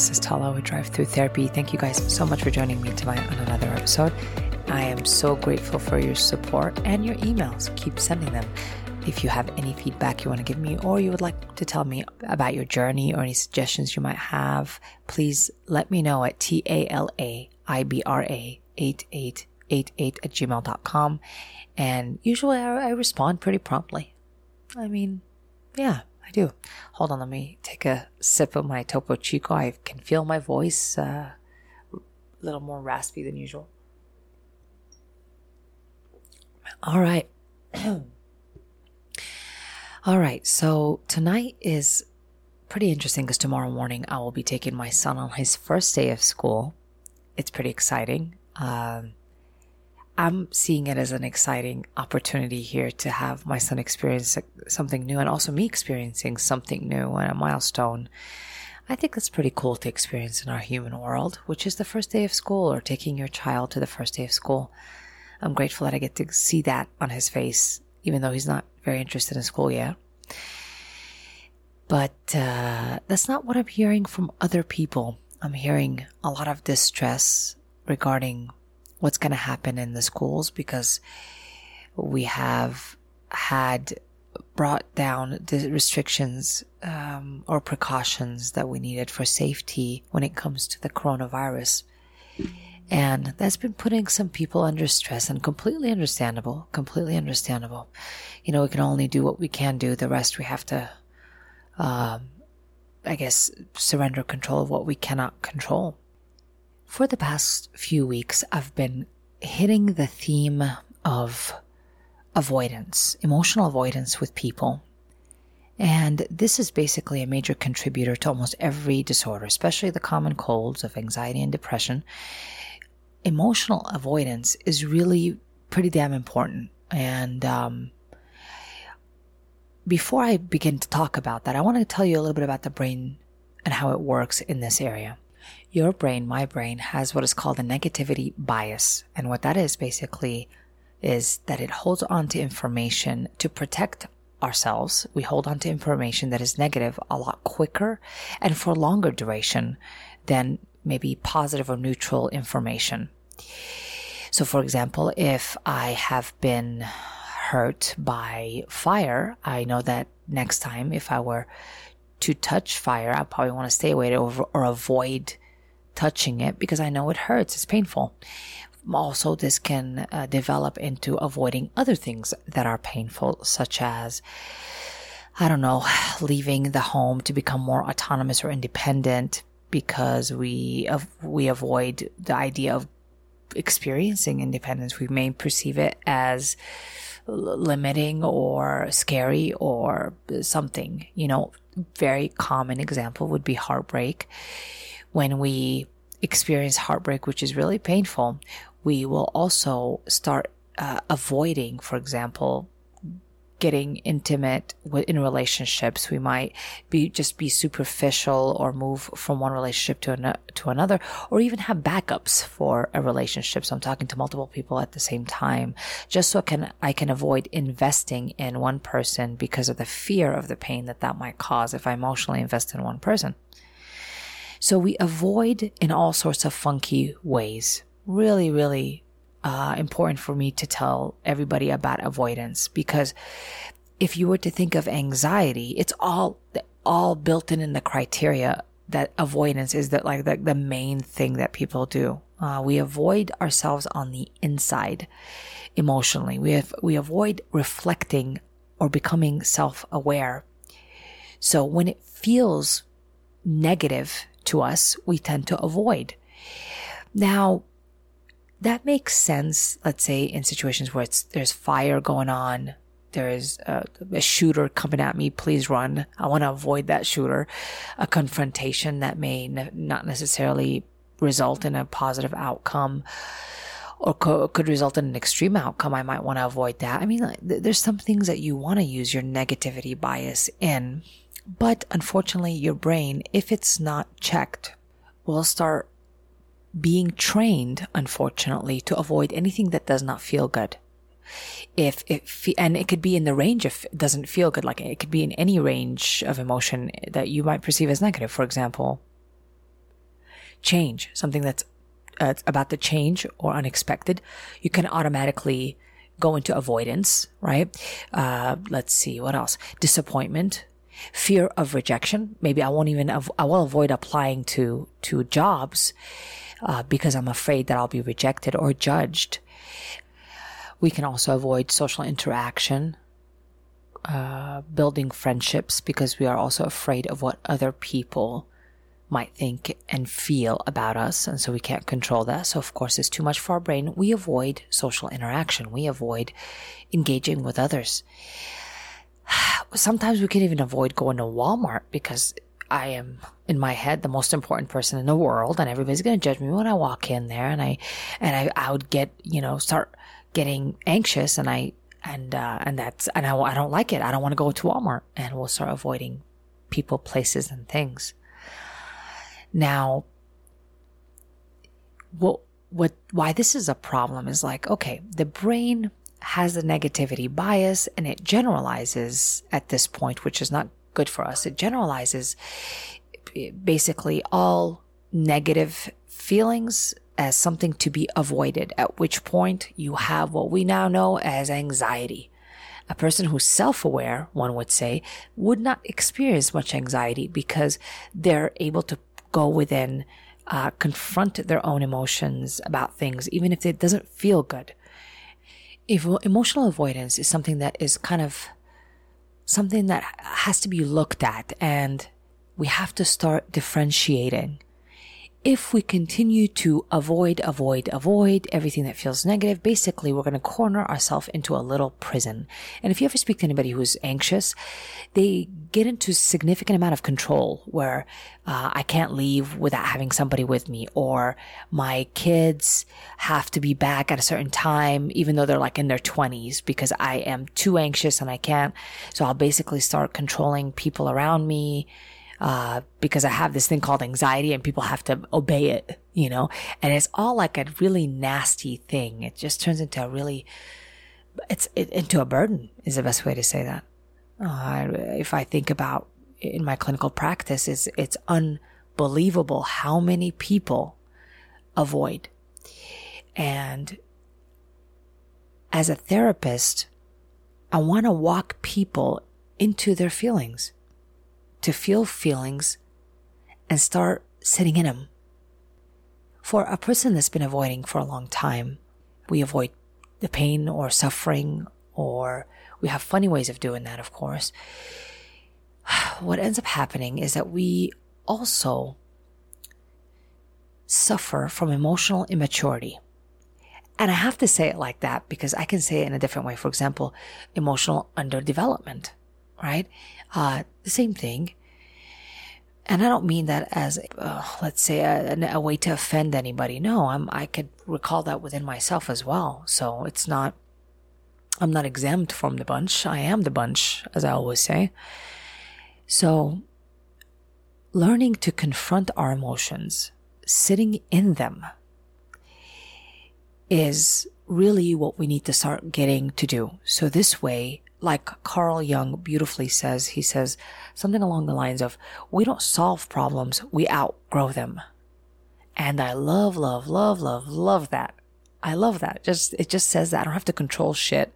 This is Tala with Drive Through Therapy. Thank you guys so much for joining me tonight on another episode. I am so grateful for your support and your emails. Keep sending them. If you have any feedback you want to give me, or you would like to tell me about your journey or any suggestions you might have, please let me know at T A L A I B R A 8888 at gmail.com. And usually I, I respond pretty promptly. I mean, yeah, I do. Hold on, let me take a sip of my Topo Chico. I can feel my voice uh, a little more raspy than usual. All right. All right, so tonight is pretty interesting because tomorrow morning I will be taking my son on his first day of school. It's pretty exciting. Um, I'm seeing it as an exciting opportunity here to have my son experience something new and also me experiencing something new and a milestone. I think that's pretty cool to experience in our human world, which is the first day of school or taking your child to the first day of school. I'm grateful that I get to see that on his face, even though he's not very interested in school yet. But uh, that's not what I'm hearing from other people. I'm hearing a lot of distress regarding what's going to happen in the schools because we have had brought down the restrictions um, or precautions that we needed for safety when it comes to the coronavirus. And that's been putting some people under stress and completely understandable, completely understandable. You know, we can only do what we can do. The rest we have to, um, I guess, surrender control of what we cannot control. For the past few weeks, I've been hitting the theme of avoidance, emotional avoidance with people. And this is basically a major contributor to almost every disorder, especially the common colds of anxiety and depression. Emotional avoidance is really pretty damn important. And um, before I begin to talk about that, I want to tell you a little bit about the brain and how it works in this area your brain, my brain, has what is called a negativity bias. And what that is basically is that it holds on to information to protect ourselves. We hold on to information that is negative a lot quicker and for longer duration than maybe positive or neutral information. So, for example, if I have been hurt by fire, I know that next time if I were to touch fire, I probably want to stay away or, or avoid touching it because I know it hurts, it's painful. Also, this can uh, develop into avoiding other things that are painful, such as, I don't know, leaving the home to become more autonomous or independent because we we avoid the idea of experiencing independence. We may perceive it as limiting or scary or something. You know, very common example would be heartbreak when we experience heartbreak, which is really painful, we will also start uh, avoiding, for example, getting intimate in relationships. We might be just be superficial or move from one relationship to an, to another, or even have backups for a relationship. So I'm talking to multiple people at the same time, just so I can I can avoid investing in one person because of the fear of the pain that that might cause if I emotionally invest in one person. So we avoid in all sorts of funky ways. Really, really uh, important for me to tell everybody about avoidance because if you were to think of anxiety, it's all all built in in the criteria that avoidance is that like the, the main thing that people do. Uh, we avoid ourselves on the inside emotionally. We have we avoid reflecting or becoming self aware. So when it feels negative to us, we tend to avoid. Now, that makes sense, let's say, in situations where there's fire going on, there's a, a, shooter coming at me, please run. I want to avoid that shooter. A confrontation that may not necessarily result in a positive outcome or co- could result in an extreme outcome. I might want to avoid that. I mean, th- there's some things that you want to use your negativity bias in. But unfortunately, your brain, if it's not checked, will start being trained, unfortunately, to avoid anything that does not feel good. If it, and it could be in the range of doesn't feel good, like it could be in any range of emotion that you might perceive as negative. For example, change, something that's uh, about to change or unexpected, you can automatically go into avoidance, right? Uh, let's see, what else? Disappointment, fear of rejection. Maybe I won't even, I will avoid applying to, to jobs, uh, because I'm afraid that I'll be rejected or judged. We can also avoid social interaction, uh, building friendships because we are also afraid of what other people might think and feel about us. And so we can't control that. So, of course, it's too much for our brain. We avoid social interaction. We avoid engaging with others. Sometimes we can even avoid going to Walmart because I am in my head the most important person in the world and everybody's going to judge me when I walk in there and I and I, I would get you know start getting anxious and I and uh, and that's and I, I don't like it. I don't want to go to Walmart and we'll start avoiding people places and things. Now, what, what, why this is a problem is like, okay, the brain has a negativity bias and it generalizes at this point, which is not good for us. It generalizes basically all negative feelings as something to be avoided, at which point you have what we now know as anxiety. A person who's self aware, one would say, would not experience much anxiety because they're able to go within, uh, confront their own emotions about things, even if it doesn't feel good. If emotional avoidance is something that is kind of something that has to be looked at and we have to start differentiating if we continue to avoid, avoid, avoid everything that feels negative, basically we're going to corner ourselves into a little prison. And if you ever speak to anybody who's anxious, they get into significant amount of control where uh, I can't leave without having somebody with me, or my kids have to be back at a certain time, even though they're like in their twenties, because I am too anxious and I can't. So I'll basically start controlling people around me uh, because I have this thing called anxiety and people have to obey it, you know, and it's all like a really nasty thing. It just turns into a really, it's it, into a burden is the best way to say that. Uh, if I think about in my clinical practice, it's, it's unbelievable how many people avoid. And as a therapist, I want to walk people into their feelings to feel feelings and start sitting in them. For a person that's been avoiding for a long time, we avoid the pain or suffering, or we have funny ways of doing that, of course. What ends up happening is that we also suffer from emotional immaturity. And I have to say it like that because I can say it in a different way. For example, emotional underdevelopment, right? Uh, the same thing. And I don't mean that as, uh, let's say, a, a, way to offend anybody. No, I'm, I could recall that within myself as well. So it's not, I'm not exempt from the bunch. I am the bunch, as I always say. So learning to confront our emotions, sitting in them, is really what we need to start getting to do. So this way, like Carl Jung beautifully says, he says something along the lines of, we don't solve problems, we outgrow them. And I love, love, love, love, love that. I love that. Just, it just says that I don't have to control shit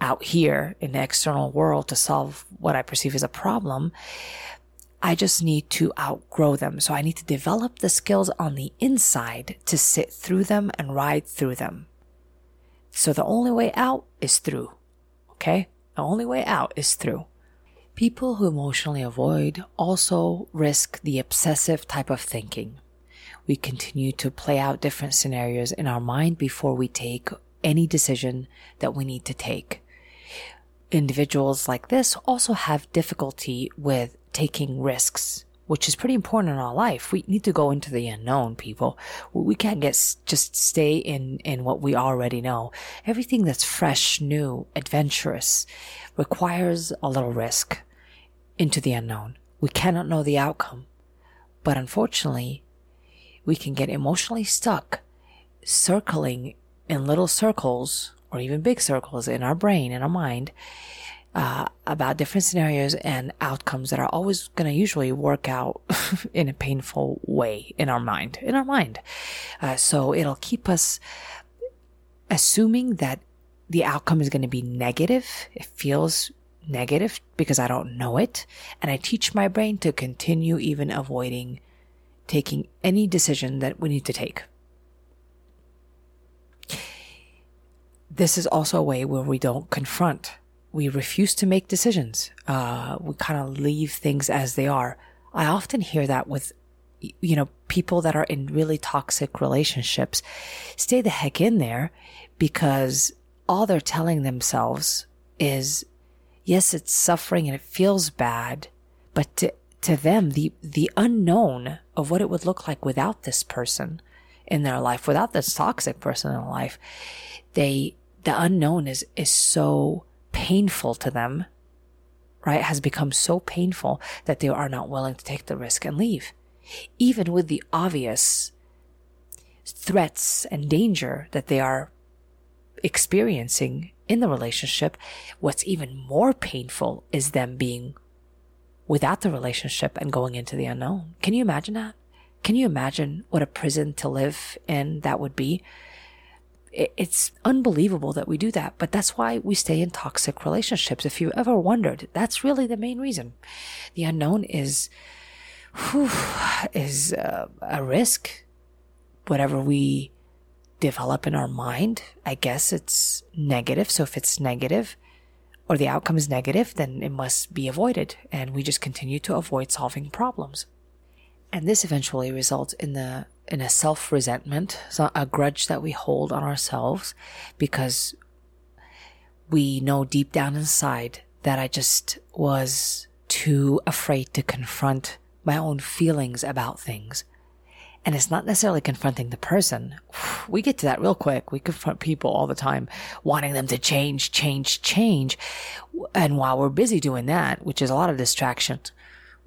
out here in the external world to solve what I perceive as a problem. I just need to outgrow them. So I need to develop the skills on the inside to sit through them and ride through them. So the only way out is through. Okay? The only way out is through. People who emotionally avoid also risk the obsessive type of thinking. We continue to play out different scenarios in our mind before we take any decision that we need to take. Individuals like this also have difficulty with taking risks which is pretty important in our life. We need to go into the unknown, people. We can't get just stay in in what we already know. Everything that's fresh, new, adventurous requires a little risk into the unknown. We cannot know the outcome, but unfortunately, we can get emotionally stuck circling in little circles or even big circles in our brain, in our mind, uh, about different scenarios and outcomes that are always going to usually work out in a painful way in our mind, in our mind. Uh, so it'll keep us assuming that the outcome is going to be negative. It feels negative because I don't know it. And I teach my brain to continue even avoiding taking any decision that we need to take. This is also a way where we don't confront we refuse to make decisions. Uh, we kind of leave things as they are. I often hear that with, you know, people that are in really toxic relationships. Stay the heck in there because all they're telling themselves is, yes, it's suffering and it feels bad, but to, to them, the, the unknown of what it would look like without this person in their life, without this toxic person in life, they, the unknown is, is so painful to them, right, has become so painful that they are not willing to take the risk and leave. Even with the obvious threats and danger that they are experiencing in the relationship, what's even more painful is them being without the relationship and going into the unknown. Can you imagine that? Can you imagine what a prison to live in that would be? It's unbelievable that we do that, but that's why we stay in toxic relationships. If you ever wondered, that's really the main reason. The unknown is, whew, is uh, a risk. Whatever we develop in our mind, I guess it's negative. So if it's negative or the outcome is negative, then it must be avoided. And we just continue to avoid solving problems. And this eventually results in the in a self resentment, a grudge that we hold on ourselves because we know deep down inside that I just was too afraid to confront my own feelings about things. And it's not necessarily confronting the person. We get to that real quick. We confront people all the time, wanting them to change, change, change. And while we're busy doing that, which is a lot of distractions,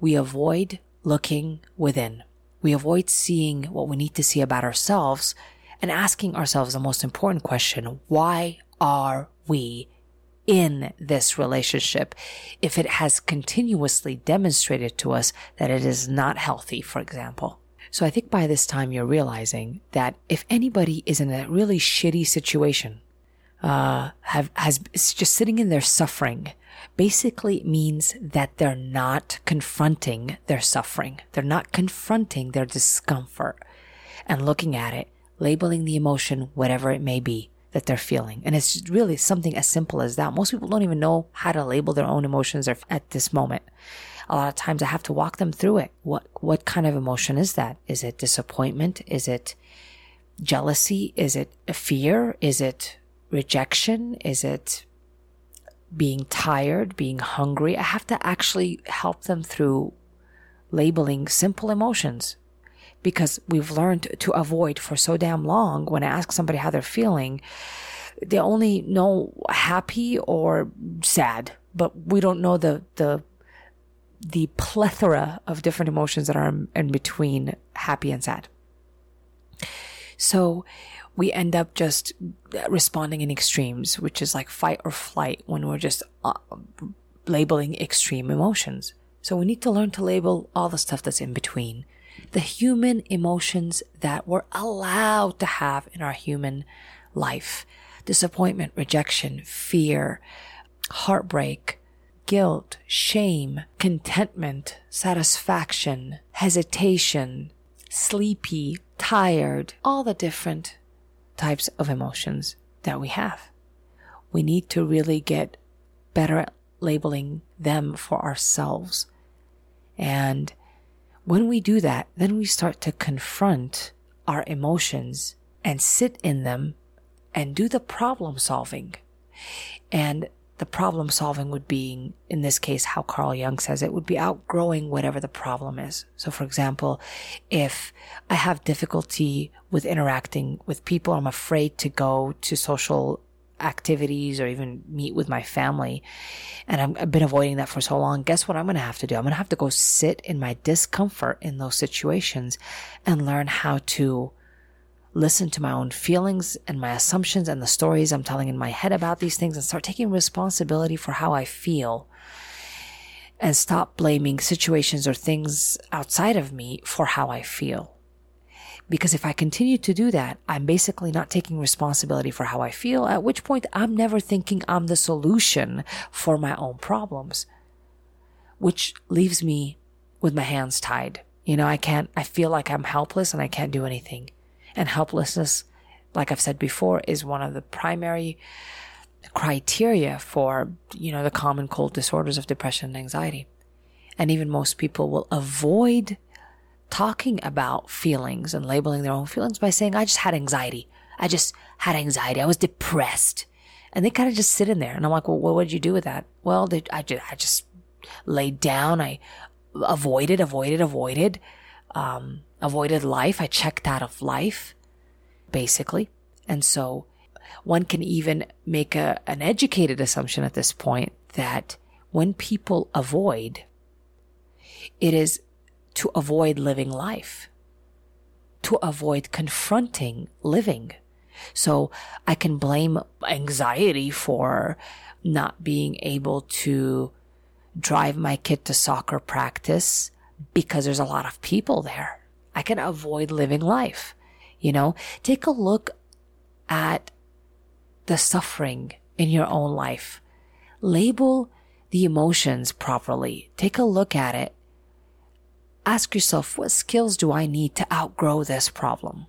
we avoid looking within. We avoid seeing what we need to see about ourselves and asking ourselves the most important question why are we in this relationship if it has continuously demonstrated to us that it is not healthy, for example? So I think by this time you're realizing that if anybody is in a really shitty situation, uh, have, has, just sitting in there suffering, basically means that they're not confronting their suffering. They're not confronting their discomfort and looking at it, labeling the emotion, whatever it may be that they're feeling. And it's really something as simple as that. Most people don't even know how to label their own emotions at this moment. A lot of times I have to walk them through it. What, what kind of emotion is that? Is it disappointment? Is it jealousy? Is it fear? Is it rejection? Is it being tired, being hungry. I have to actually help them through labeling simple emotions because we've learned to avoid for so damn long when I ask somebody how they're feeling, they only know happy or sad, but we don't know the, the, the plethora of different emotions that are in between happy and sad. So we end up just responding in extremes, which is like fight or flight when we're just uh, labeling extreme emotions. So we need to learn to label all the stuff that's in between. The human emotions that we're allowed to have in our human life. Disappointment, rejection, fear, heartbreak, guilt, shame, contentment, satisfaction, hesitation, sleepy, tired, all the different types of emotions that we have. We need to really get better at labeling them for ourselves. And when we do that, then we start to confront our emotions and sit in them and do the problem solving. And the problem solving would be, in this case, how Carl Jung says it, would be outgrowing whatever the problem is. So, for example, if I have difficulty with interacting with people, I'm afraid to go to social activities or even meet with my family, and i have been avoiding that for so long, guess what I'm going to have to do? I'm going to have to go sit in my discomfort in those situations and learn how to listen to my own feelings and my assumptions and the stories I'm telling in my head about these things and start taking responsibility for how I feel and stop blaming situations or things outside of me for how I feel. Because if I continue to do that, I'm basically not taking responsibility for how I feel, at which point I'm never thinking I'm the solution for my own problems, which leaves me with my hands tied. You know, I can't, I feel like I'm helpless and I can't do anything. And helplessness, like I've said before, is one of the primary criteria for, you know, the common cold disorders of depression and anxiety. And even most people will avoid talking about feelings and labeling their own feelings by saying, I just had anxiety. I just had anxiety. I was depressed. And they kind of just sit in there. And I'm like, well, what did you do with that? Well, they, I, just, I just laid down. I avoided, avoided, avoided, um, avoided life. I checked out of life, basically. And so one can even make a, an educated assumption at this point that when people avoid, it is to avoid living life, to avoid confronting living. So I can blame anxiety for not being able to drive my kid to soccer practice because there's a lot of people there. I can avoid living life. You know, take a look at the suffering in your own life. Label the emotions properly. Take a look at it ask yourself, what skills do I need to outgrow this problem?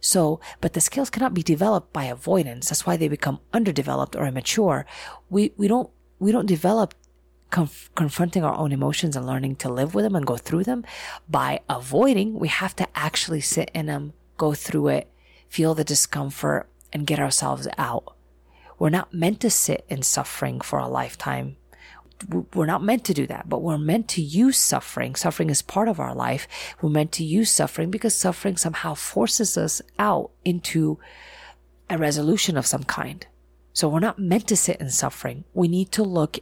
So, but the skills cannot be developed by avoidance. That's why they become underdeveloped or immature. We, we don't, we don't develop conf- confronting our own emotions and learning to live with them and go through them by avoiding. We have to actually sit in them, go through it, feel the discomfort and get ourselves out. We're not meant to sit in suffering for a lifetime we're not meant to do that, but we're meant to use suffering. Suffering is part of our life. We're meant to use suffering because suffering somehow forces us out into a resolution of some kind. So we're not meant to sit in suffering. We need to look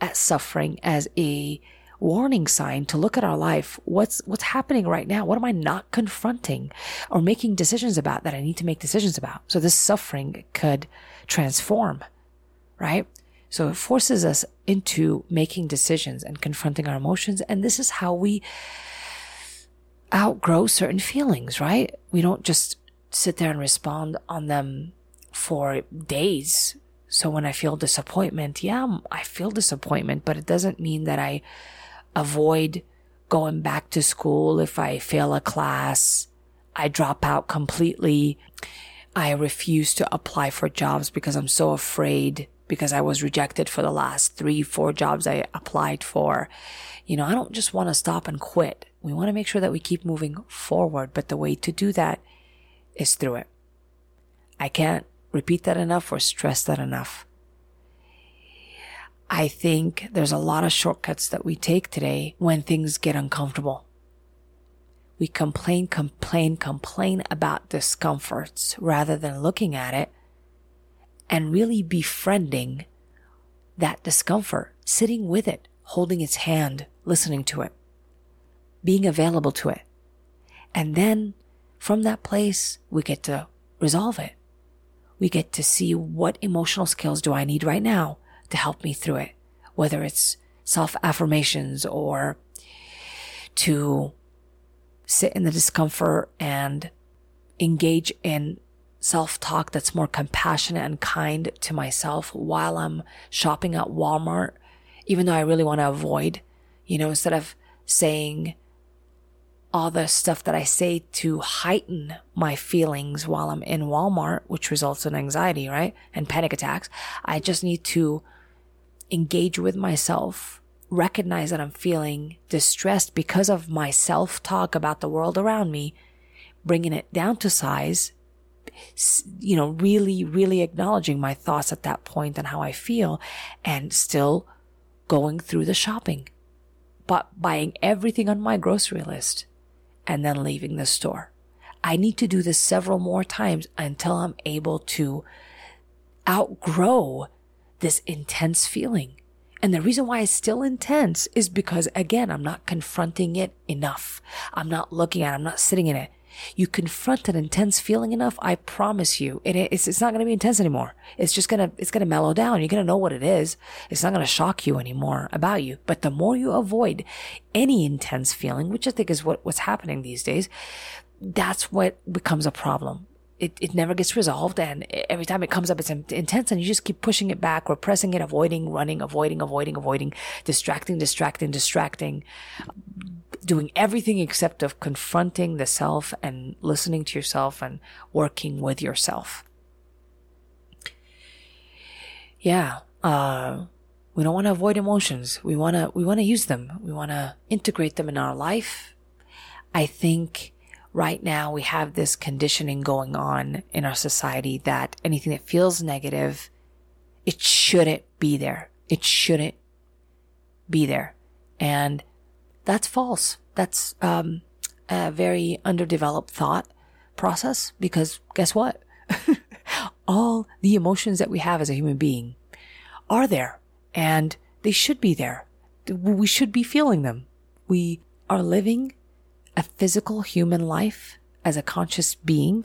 at suffering as a warning sign to look at our life. What's, what's happening right now? What am I not confronting or making decisions about that I need to make decisions about? So this suffering could transform, right? So it forces us into making decisions and confronting our emotions. And this is how we outgrow certain feelings, right? We don't just sit there and respond on them for days. So when I feel disappointment, yeah, I feel disappointment, but it doesn't mean that I avoid going back to school if I fail a class. I drop out completely. I refuse to apply for jobs because I'm so afraid because I was rejected for the last three, four jobs I applied for. You know, I don't just want to stop and quit. We want to make sure that we keep moving forward, but the way to do that is through it. I can't repeat that enough or stress that enough. I think there's a lot of shortcuts that we take today when things get uncomfortable. We complain, complain, complain about discomforts rather than looking at it and really befriending that discomfort, sitting with it, holding its hand, listening to it, being available to it. And then from that place, we get to resolve it. We get to see what emotional skills do I need right now to help me through it, whether it's self affirmations or to sit in the discomfort and engage in self talk that's more compassionate and kind to myself while I'm shopping at Walmart, even though I really want to avoid, you know, instead of saying all the stuff that I say to heighten my feelings while I'm in Walmart, which results in anxiety, right? And panic attacks. I just need to engage with myself, recognize that I'm feeling distressed because of my self talk about the world around me, bringing it down to size you know, really, really acknowledging my thoughts at that point and how I feel and still going through the shopping, but buying everything on my grocery list and then leaving the store. I need to do this several more times until I'm able to outgrow this intense feeling. And the reason why it's still intense is because again, I'm not confronting it enough. I'm not looking at it. I'm not sitting in it. You confront an intense feeling enough, I promise you, it, it's, it's not going to be intense anymore. It's just going to, it's going to mellow down. You're going to know what it is. It's not going to shock you anymore about you. But the more you avoid any intense feeling, which I think is what, what's happening these days, that's what becomes a problem. It, it never gets resolved. And every time it comes up, it's intense and you just keep pushing it back, repressing it, avoiding, running, avoiding, avoiding, avoiding, distracting, distracting, distracting, doing everything except of confronting the self and listening to yourself and working with yourself. Yeah. Uh, we don't want to avoid emotions. We want to, we want to use them. We want to integrate them in our life. I think right now we have this conditioning going on in our society that anything that feels negative, it shouldn't be there. It shouldn't be there. And that's false. That's um, a very underdeveloped thought process because guess what? All the emotions that we have as a human being are there and they should be there. We should be feeling them. We are living a physical human life as a conscious being.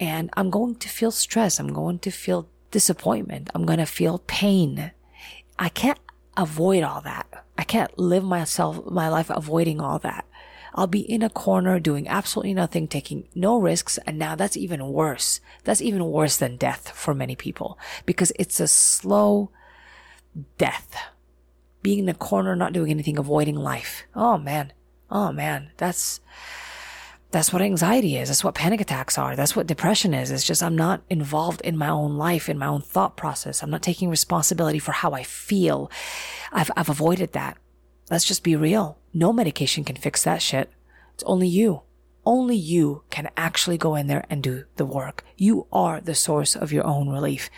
And I'm going to feel stress. I'm going to feel disappointment. I'm going to feel pain. I can't avoid all that. I can't live myself, my life avoiding all that. I'll be in a corner doing absolutely nothing, taking no risks. And now that's even worse. That's even worse than death for many people because it's a slow death. Being in a corner, not doing anything, avoiding life. Oh man. Oh man. That's, that's what anxiety is. That's what panic attacks are. That's what depression is. It's just I'm not involved in my own life, in my own thought process. I'm not taking responsibility for how I feel. I've, I've avoided that. Let's just be real. No medication can fix that shit. It's only you. Only you can actually go in there and do the work. You are the source of your own relief.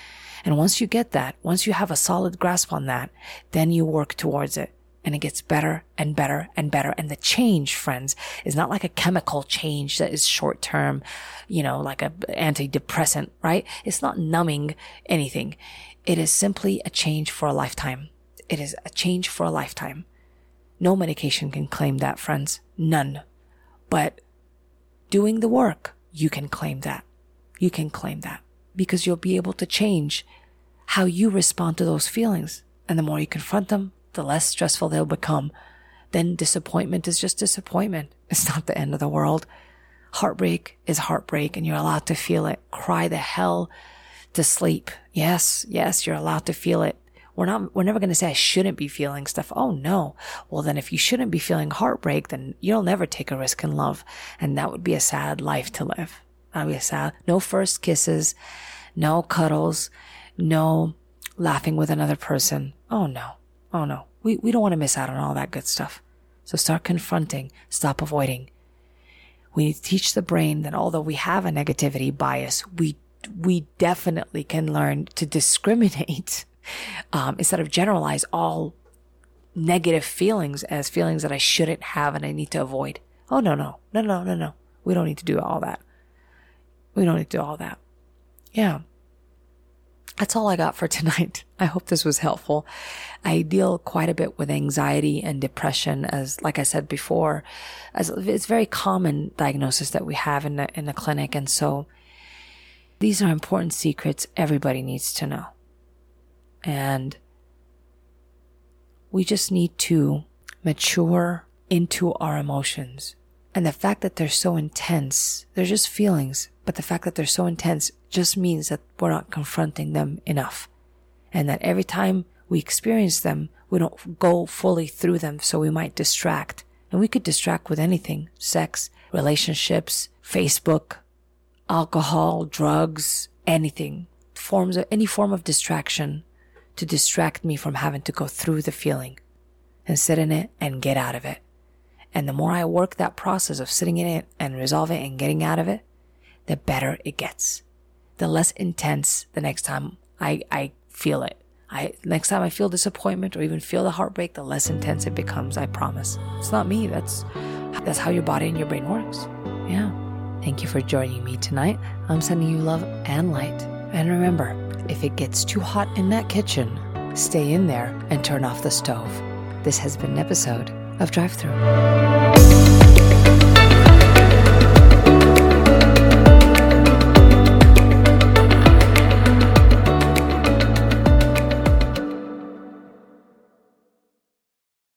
And once you get that, once you have a solid grasp on that, then you work towards it and it gets better and better and better. And the change, friends, is not like a chemical change that is short term, you know, like a antidepressant, right? It's not numbing anything. It is simply a change for a lifetime. It is a change for a lifetime. No medication can claim that, friends. None. But doing the work, you can claim that. You can claim that because you'll be able to change how you respond to those feelings. And the more you confront them, the less stressful they'll become. Then disappointment is just disappointment. It's not the end of the world. Heartbreak is heartbreak and you're allowed to feel it. Cry the hell to sleep. Yes, yes, you're allowed to feel it. We're not, we're never going to say I shouldn't be feeling stuff. Oh no. Well, then if you shouldn't be feeling heartbreak, then you'll never take a risk in love. And that would be a sad life to live. That would be sad, no first kisses, no cuddles, no laughing with another person. Oh no. Oh no, we, we don't want to miss out on all that good stuff. So start confronting, stop avoiding. We need to teach the brain that although we have a negativity bias, we, we definitely can learn to discriminate, um, instead of generalize all negative feelings as feelings that I shouldn't have and I need to avoid. Oh, no, no, no, no, no, no. We don't need to do all that. We don't need to do all that. Yeah that's all I got for tonight. I hope this was helpful. I deal quite a bit with anxiety and depression as, like I said before, as it's very common diagnosis that we have in the, in the clinic. And so these are important secrets everybody needs to know. And we just need to mature into our emotions. And the fact that they're so intense, they're just feelings, but the fact that they're so intense just means that we're not confronting them enough. And that every time we experience them, we don't go fully through them, so we might distract. And we could distract with anything sex, relationships, Facebook, alcohol, drugs, anything. Forms of any form of distraction to distract me from having to go through the feeling and sit in it and get out of it. And the more I work that process of sitting in it and resolve it and getting out of it, the better it gets the less intense the next time I, I feel it. I, next time I feel disappointment or even feel the heartbreak, the less intense it becomes, I promise. It's not me. That's, that's how your body and your brain works. Yeah. Thank you for joining me tonight. I'm sending you love and light. And remember, if it gets too hot in that kitchen, stay in there and turn off the stove. This has been an episode of Drive Through.